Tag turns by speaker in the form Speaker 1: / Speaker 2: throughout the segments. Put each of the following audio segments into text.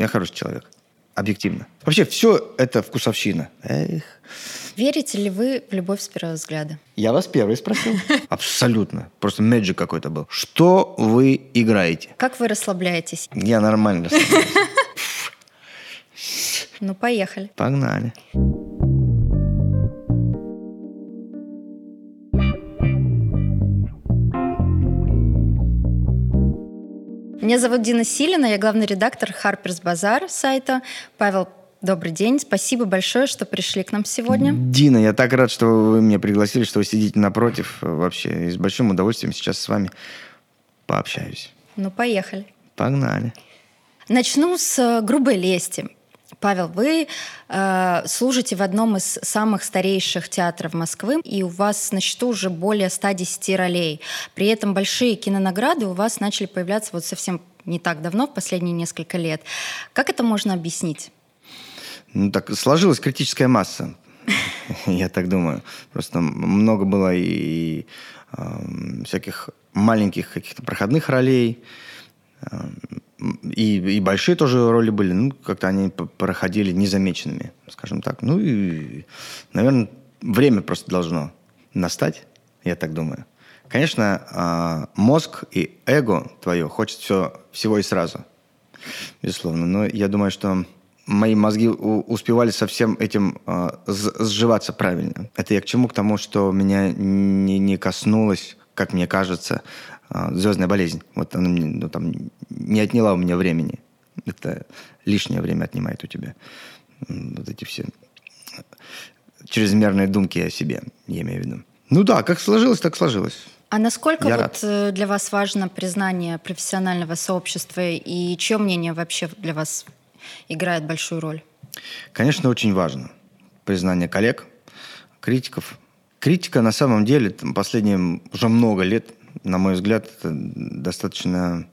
Speaker 1: Я хороший человек. Объективно. Вообще, все это вкусовщина. Эх.
Speaker 2: Верите ли вы в любовь с первого взгляда?
Speaker 1: Я вас первый спросил. Абсолютно. Просто мэджик какой-то был. Что вы играете?
Speaker 2: Как вы расслабляетесь?
Speaker 1: Я нормально расслабляюсь.
Speaker 2: Ну, поехали.
Speaker 1: Погнали.
Speaker 2: Меня зовут Дина Силина, я главный редактор Harper's Bazaar сайта. Павел, добрый день. Спасибо большое, что пришли к нам сегодня.
Speaker 1: Дина, я так рад, что вы меня пригласили, что вы сидите напротив. Вообще, и с большим удовольствием сейчас с вами пообщаюсь.
Speaker 2: Ну, поехали.
Speaker 1: Погнали.
Speaker 2: Начну с э, грубой лести. Павел, вы э, служите в одном из самых старейших театров Москвы, и у вас на счету уже более 110 ролей. При этом большие кинонаграды у вас начали появляться вот совсем не так давно, в последние несколько лет. Как это можно объяснить?
Speaker 1: Ну, так сложилась критическая масса, я так думаю. Просто много было и всяких маленьких каких-то проходных ролей, и, и большие тоже роли были, ну, как-то они проходили незамеченными, скажем так. Ну и, наверное, время просто должно настать, я так думаю. Конечно, а, мозг и эго твое хочет все, всего и сразу, безусловно. Но я думаю, что мои мозги успевали со всем этим а, сживаться правильно. Это я к чему? К тому, что меня не, не коснулось, как мне кажется, звездная болезнь. Вот она ну, там, не отняла у меня времени. Это лишнее время отнимает у тебя. Вот эти все чрезмерные думки о себе, я имею в виду. Ну да, как сложилось, так сложилось.
Speaker 2: А насколько я вот рад. Э, для вас важно признание профессионального сообщества и чье мнение вообще для вас играет большую роль?
Speaker 1: Конечно, очень важно. Признание коллег, критиков. Критика на самом деле последние уже много лет на мой взгляд, это достаточно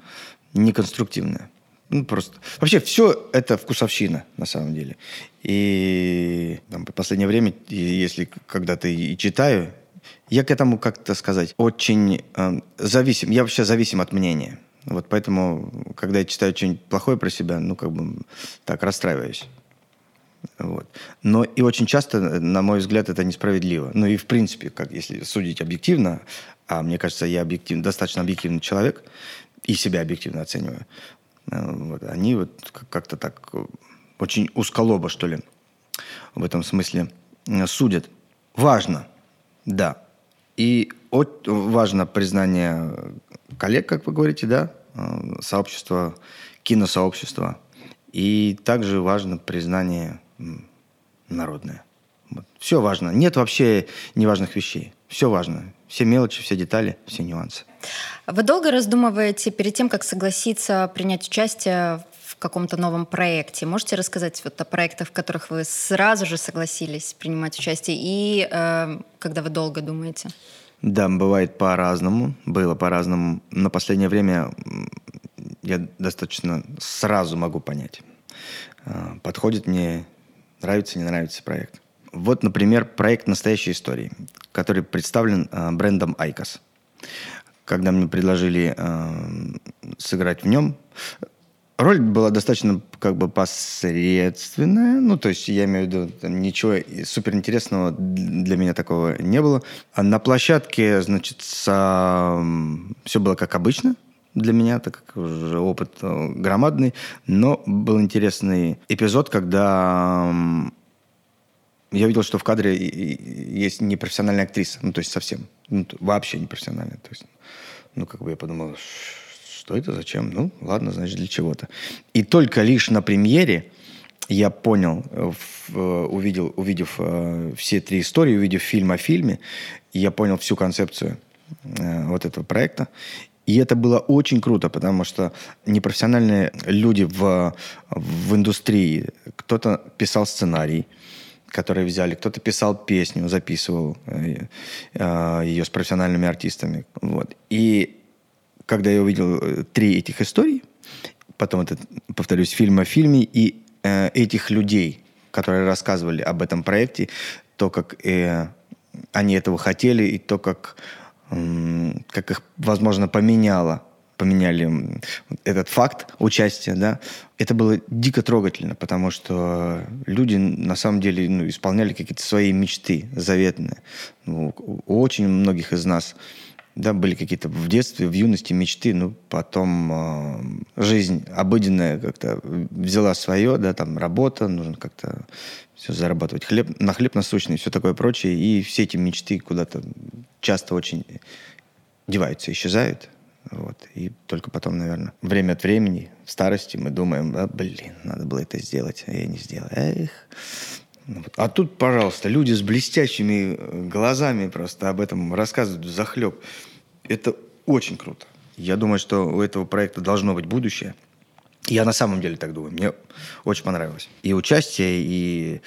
Speaker 1: неконструктивное. Ну, просто. Вообще, все это вкусовщина, на самом деле. И там, в последнее время, если когда-то и читаю, я к этому, как-то сказать, очень э, зависим. Я вообще зависим от мнения. Вот поэтому, когда я читаю что-нибудь плохое про себя, ну, как бы так расстраиваюсь. Вот. Но и очень часто, на мой взгляд, это несправедливо. Ну и в принципе, как если судить объективно, а мне кажется, я объектив, достаточно объективный человек и себя объективно оцениваю, э, вот, они вот как-то так очень узколобо, что ли, в этом смысле э, судят. Важно, да. И от, важно признание коллег, как вы говорите, да, э, сообщества, киносообщества. И также важно признание народное. Вот. Все важно. Нет вообще неважных вещей. Все важно. Все мелочи, все детали, все нюансы.
Speaker 2: Вы долго раздумываете перед тем, как согласиться принять участие в каком-то новом проекте? Можете рассказать вот о проектах, в которых вы сразу же согласились принимать участие, и э, когда вы долго думаете?
Speaker 1: Да, бывает по-разному. Было по-разному. Но последнее время я достаточно сразу могу понять, э, подходит мне Нравится, не нравится проект. Вот, например, проект «Настоящие истории», который представлен э, брендом IQOS. Когда мне предложили э, сыграть в нем, роль была достаточно как бы посредственная. Ну, то есть я имею в виду, там, ничего суперинтересного для меня такого не было. А на площадке, значит, со... все было как обычно – для меня, так как уже опыт э, громадный. Но был интересный эпизод, когда я видел, что в кадре есть непрофессиональная актриса. Ну, то есть совсем. Ну, вообще непрофессиональная. То есть, ну, как бы я подумал, что это, зачем? Ну, ладно, значит, для чего-то. И только лишь на премьере я понял, э, э, увидел, увидев все три истории, увидев фильм о фильме, я понял всю концепцию вот этого проекта. И это было очень круто, потому что непрофессиональные люди в, в индустрии, кто-то писал сценарий, который взяли, кто-то писал песню, записывал э, э, ее с профессиональными артистами. Вот. И когда я увидел э, три этих историй, потом это, повторюсь, фильм о фильме, и э, этих людей, которые рассказывали об этом проекте, то, как э, они этого хотели, и то, как как их, возможно, поменяло поменяли этот факт участия, да, это было дико трогательно, потому что люди на самом деле ну, исполняли какие-то свои мечты заветные. Ну, у очень многих из нас да, были какие-то в детстве, в юности мечты, ну, потом э, жизнь обыденная как-то взяла свое, да, там работа, нужно как-то все зарабатывать, хлеб, на хлеб насущный, все такое прочее, и все эти мечты куда-то часто очень деваются, исчезают, вот, и только потом, наверное, время от времени, в старости мы думаем, а, блин, надо было это сделать, а я не сделал, эх, а тут, пожалуйста, люди с блестящими э, глазами просто об этом рассказывают захлеб. Это очень круто. Я думаю, что у этого проекта должно быть будущее. Я на самом деле так думаю. Мне очень понравилось. И участие, и,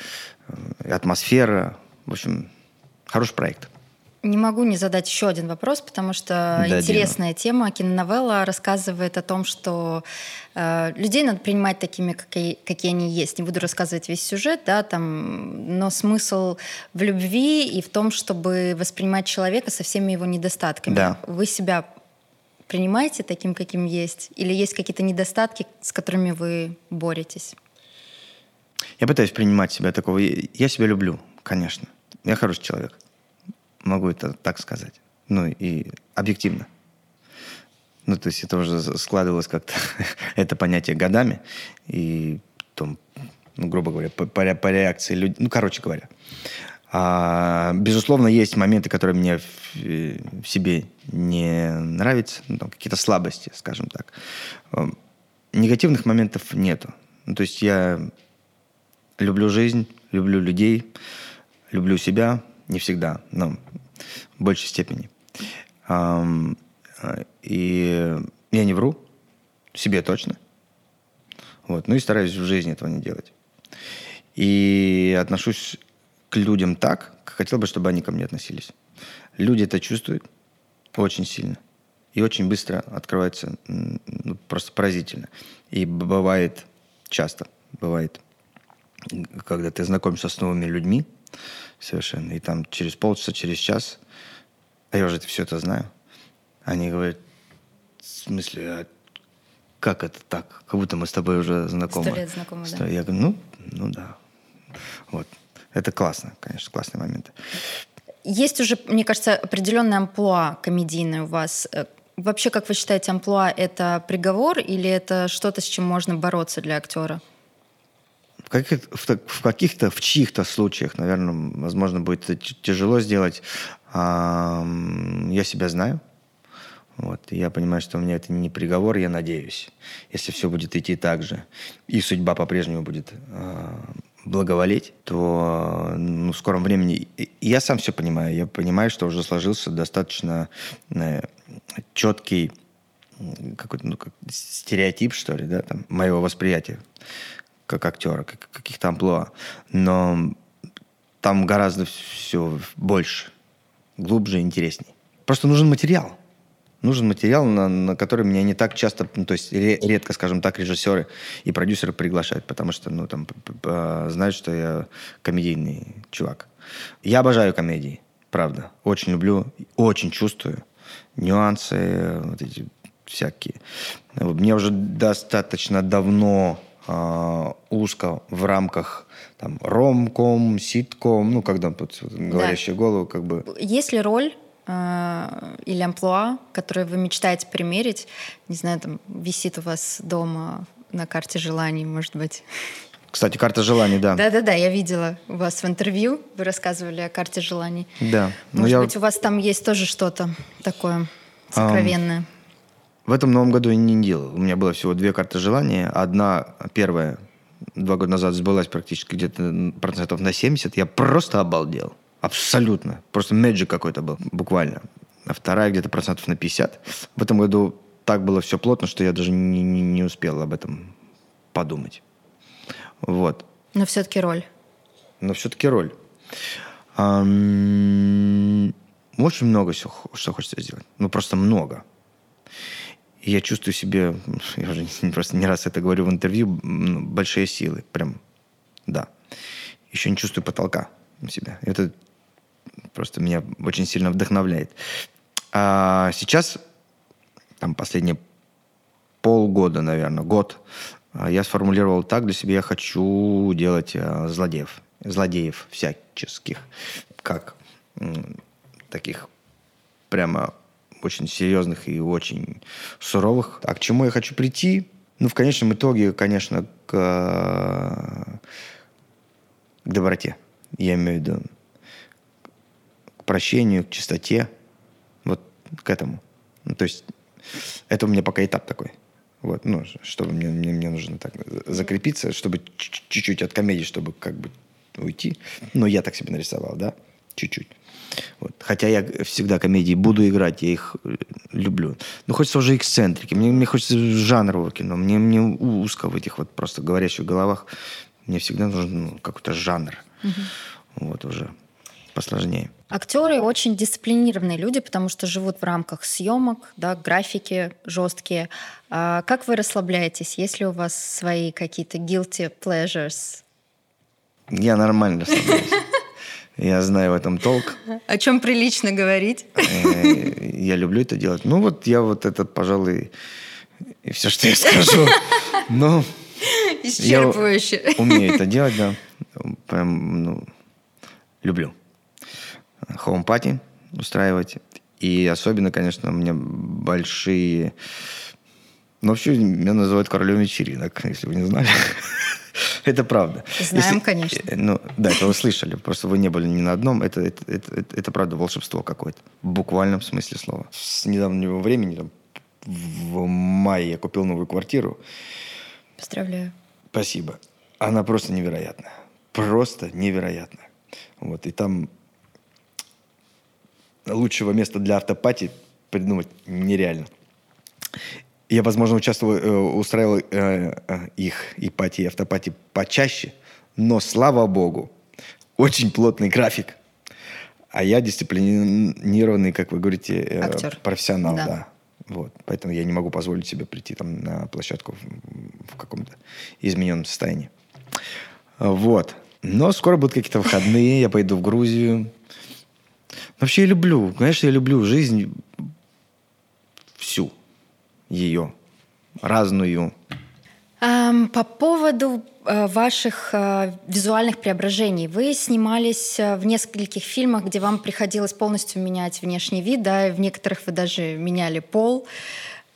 Speaker 1: э, и атмосфера. В общем, хороший проект.
Speaker 2: Не могу не задать еще один вопрос, потому что да, интересная Дина. тема. Киноновелла рассказывает о том, что э, людей надо принимать такими, какие, какие они есть. Не буду рассказывать весь сюжет, да, там, но смысл в любви и в том, чтобы воспринимать человека со всеми его недостатками.
Speaker 1: Да.
Speaker 2: Вы себя принимаете таким, каким есть? Или есть какие-то недостатки, с которыми вы боретесь?
Speaker 1: Я пытаюсь принимать себя такого. Я себя люблю, конечно. Я хороший человек могу это так сказать. Ну и объективно. Ну, то есть это уже складывалось как-то, это понятие годами. И потом, ну, грубо говоря, по, по, по реакции людей, ну, короче говоря. А, безусловно, есть моменты, которые мне в, в себе не нравятся, ну, какие-то слабости, скажем так. Эм, негативных моментов нету. Ну, то есть я люблю жизнь, люблю людей, люблю себя, не всегда, но в большей степени. И я не вру, себе точно. Вот. Ну и стараюсь в жизни этого не делать. И отношусь к людям так, как хотел бы, чтобы они ко мне относились. Люди это чувствуют очень сильно. И очень быстро открывается, ну, просто поразительно. И бывает часто, бывает, когда ты знакомишься с новыми людьми, совершенно. И там через полчаса, через час, а я уже это, все это знаю, они говорят, в смысле, а как это так? Как будто мы с тобой уже знакомы.
Speaker 2: Сто лет знакомы, да.
Speaker 1: Я говорю, ну, ну да. Вот. Это классно, конечно, классный момент.
Speaker 2: Есть уже, мне кажется, определенная амплуа комедийная у вас. Э, вообще, как вы считаете, амплуа — это приговор или это что-то, с чем можно бороться для актера?
Speaker 1: В, каких, в, в каких-то, в чьих-то случаях, наверное, возможно, будет тяжело сделать. А, я себя знаю. Вот, я понимаю, что у меня это не приговор, я надеюсь, если все будет идти так же, и судьба по-прежнему будет э, благоволеть, то ну, в скором времени... Я сам все понимаю. Я понимаю, что уже сложился достаточно э, четкий какой-то ну, как стереотип, что ли, да, там, моего восприятия как актера, как, каких-то амплуа. Но там гораздо все больше, глубже, интересней. Просто нужен материал. Нужен материал, на, на который меня не так часто, ну, то есть редко, скажем так, режиссеры и продюсеры приглашают, потому что, ну, там, знают, что я комедийный чувак. Я обожаю комедии, правда. Очень люблю, очень чувствую нюансы, вот эти всякие. Мне уже достаточно давно узко в рамках там ромком, ситком, ну, когда тут говорящая да. голову, как бы.
Speaker 2: Есть ли роль э, или амплуа, которую вы мечтаете примерить? Не знаю, там висит у вас дома на карте желаний, может быть.
Speaker 1: Кстати, карта желаний, да.
Speaker 2: Да-да-да, я видела у вас в интервью, вы рассказывали о карте желаний.
Speaker 1: Да.
Speaker 2: Может я... быть, у вас там есть тоже что-то такое сокровенное? Um,
Speaker 1: в этом новом году я не делал. У меня было всего две карты желания. Одна, первая, два года назад сбылась практически где-то процентов на 70. Я просто обалдел. Абсолютно. Просто мэджик какой-то был, буквально. А вторая где-то процентов на 50. В этом году так было все плотно, что я даже не, не, не успел об этом подумать. Вот.
Speaker 2: Но все-таки роль.
Speaker 1: Но все-таки роль. Эм, очень много всего, что хочется сделать. Ну, просто много. Я чувствую себе, я уже просто не раз это говорю в интервью, большие силы. Прям, да. Еще не чувствую потолка у себя. Это просто меня очень сильно вдохновляет. А сейчас, там, последние полгода, наверное, год, а, я сформулировал так для себя, я хочу делать а, злодеев, злодеев всяческих, как таких прямо очень серьезных и очень суровых. А к чему я хочу прийти? Ну, в конечном итоге, конечно, к, к доброте. Я имею в виду к прощению, к чистоте, вот к этому. Ну, то есть это у меня пока этап такой. Вот, ну, чтобы мне, мне, мне нужно так закрепиться, чтобы чуть-чуть от комедии, чтобы как бы уйти. Ну, я так себе нарисовал, да, чуть-чуть. Вот. Хотя я всегда комедии буду играть, я их э, люблю. Но хочется уже эксцентрики. Мне, мне хочется жанрового кино. Мне, мне узко в этих вот просто говорящих головах. Мне всегда нужен ну, какой-то жанр. Угу. Вот уже посложнее.
Speaker 2: Актеры очень дисциплинированные люди, потому что живут в рамках съемок, да, графики жесткие. А как вы расслабляетесь? Есть ли у вас свои какие-то guilty pleasures?
Speaker 1: Я нормально расслабляюсь. Я знаю в этом толк.
Speaker 2: О чем прилично говорить?
Speaker 1: Э, я люблю это делать. Ну вот я вот этот, пожалуй, и все, что я скажу. Но
Speaker 2: Исчерпывающе.
Speaker 1: Я умею это делать, да. Прям, ну, люблю. Хоум-пати устраивать. И особенно, конечно, у меня большие... Ну, вообще, меня называют королем вечеринок, если вы не знали. Это правда.
Speaker 2: Знаем, Если, конечно.
Speaker 1: Э, ну, да, это вы слышали. Просто вы не были ни на одном. Это, это, это, это, это правда волшебство какое-то. В буквальном смысле слова. С недавнего времени, там, в мае я купил новую квартиру.
Speaker 2: Поздравляю.
Speaker 1: Спасибо. Она просто невероятная. Просто невероятная. Вот. И там лучшего места для автопати придумать нереально. Я, возможно, участвовал, э, устраивал э, э, их и пати, и автопати почаще, но, слава богу, очень плотный график. А я дисциплинированный, как вы говорите,
Speaker 2: Актер.
Speaker 1: профессионал, да. да. Вот. Поэтому я не могу позволить себе прийти там на площадку в, в каком-то измененном состоянии. Вот. Но скоро будут какие-то выходные, я пойду в Грузию. Вообще я люблю, конечно, я люблю жизнь ее, разную.
Speaker 2: По поводу э, ваших э, визуальных преображений. Вы снимались э, в нескольких фильмах, где вам приходилось полностью менять внешний вид, да, и в некоторых вы даже меняли пол.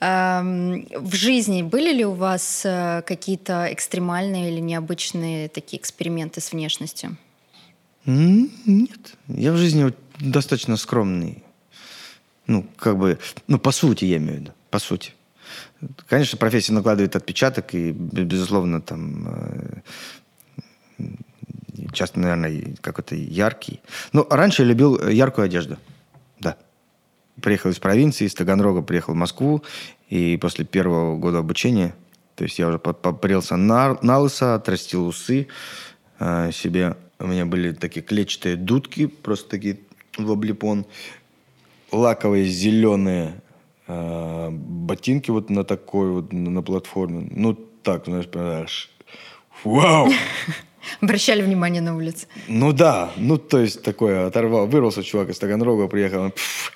Speaker 2: В жизни были ли у вас какие-то экстремальные или необычные такие эксперименты с внешностью?
Speaker 1: Нет. Я в жизни достаточно скромный. Ну, как бы, ну, по сути, я имею в виду, по сути. Конечно, профессия накладывает отпечаток, и, безусловно, там э, часто, наверное, какой-то яркий. Но раньше я любил яркую одежду. Да. Приехал из провинции, из Таганрога приехал в Москву, и после первого года обучения, то есть я уже попрелся на, на лысо, отрастил усы э, себе. У меня были такие клетчатые дудки, просто такие в облепон, лаковые зеленые э, ботинки вот на такой вот, на платформе. Ну, так, знаешь, понимаешь, вау!
Speaker 2: Обращали внимание на улице.
Speaker 1: Ну да, ну то есть такое, оторвал, вырвался чувак из Таганрога, приехал, пфф.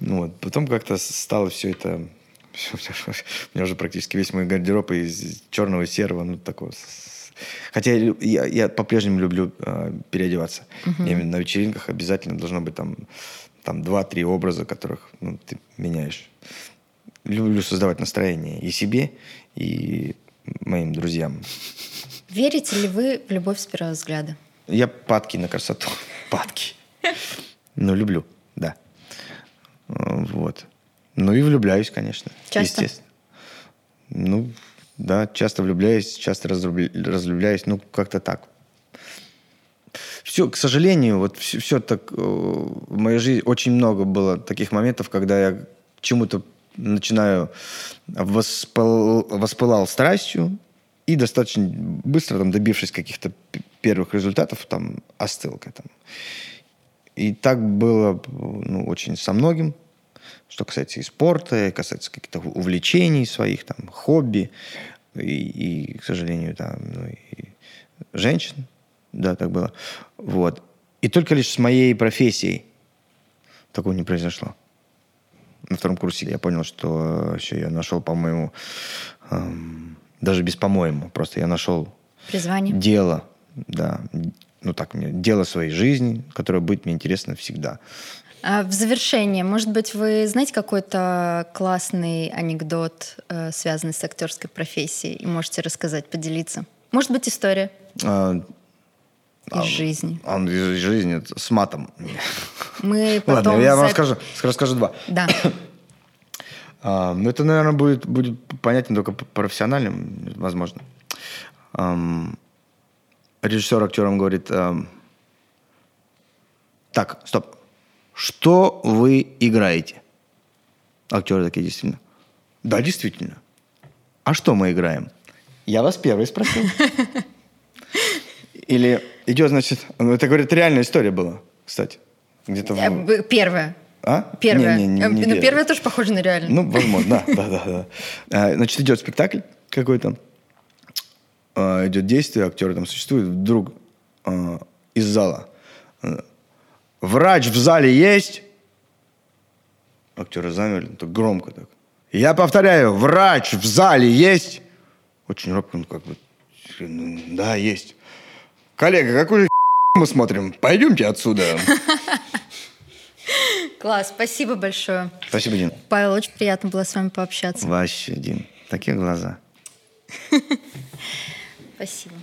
Speaker 1: ну вот, потом как-то стало все это, у меня уже практически весь мой гардероб из черного и серого, ну такого, хотя я, я, я по-прежнему люблю э, переодеваться. Uh-huh. Именно на вечеринках обязательно должно быть там там два-три образа, которых ну, ты меняешь. Люблю создавать настроение и себе, и моим друзьям.
Speaker 2: Верите ли вы в любовь с первого взгляда?
Speaker 1: Я падки на красоту. Падки. Ну, люблю, да. Вот. Ну и влюбляюсь, конечно.
Speaker 2: Часто?
Speaker 1: Естественно. Ну, да, часто влюбляюсь, часто разлюбляюсь. Ну, как-то так все, к сожалению, вот все, все так э, в моей жизни очень много было таких моментов, когда я чему-то начинаю воспыл, воспылал страстью и достаточно быстро, там, добившись каких-то первых результатов, там, остыл к этому. И так было ну, очень со многим, что касается и спорта, и касается каких-то увлечений своих, там, хобби, и, и к сожалению, там, ну, и женщин. Да, так было. Вот. И только лишь с моей профессией такого не произошло. на втором курсе я понял, что вообще я нашел, по-моему, эм, даже без по-моему, просто я нашел
Speaker 2: Призвание.
Speaker 1: дело, да, ну так мне, дело своей жизни, которое будет мне интересно всегда.
Speaker 2: А в завершение, может быть, вы знаете какой-то классный анекдот, э, связанный с актерской профессией, и можете рассказать, поделиться? Может быть, история
Speaker 1: А,
Speaker 2: из жизни.
Speaker 1: Он из жизни с матом.
Speaker 2: Мы потом...
Speaker 1: Ладно, я вам расскажу, расскажу два.
Speaker 2: Да.
Speaker 1: А, ну, это, наверное, будет, будет понятно только профессиональным, возможно. Режиссер актерам говорит, так, стоп, что вы играете? Актеры такие, действительно. Да, действительно. А что мы играем? Я вас первый спросил. Или идет, значит, ну, это, говорит, реальная история была, кстати. Где-то
Speaker 2: Э,
Speaker 1: в...
Speaker 2: Первое.
Speaker 1: А?
Speaker 2: Первое.
Speaker 1: Не, не, не,
Speaker 2: Э,
Speaker 1: не
Speaker 2: ну,
Speaker 1: первое.
Speaker 2: первое тоже похоже на реально.
Speaker 1: Ну, возможно, да, да, да, да. А, Значит, идет спектакль какой-то, а, идет действие, актеры там существуют, вдруг а, из зала врач в зале есть? Актеры замерли, так громко так. Я повторяю, врач в зале есть? Очень робко, ну, как бы, ну, да, есть. Коллега, какую мы смотрим? Пойдемте отсюда.
Speaker 2: Класс, спасибо большое.
Speaker 1: Спасибо, Дин.
Speaker 2: Павел, очень приятно было с вами пообщаться.
Speaker 1: Вообще, Дин, такие глаза.
Speaker 2: Спасибо.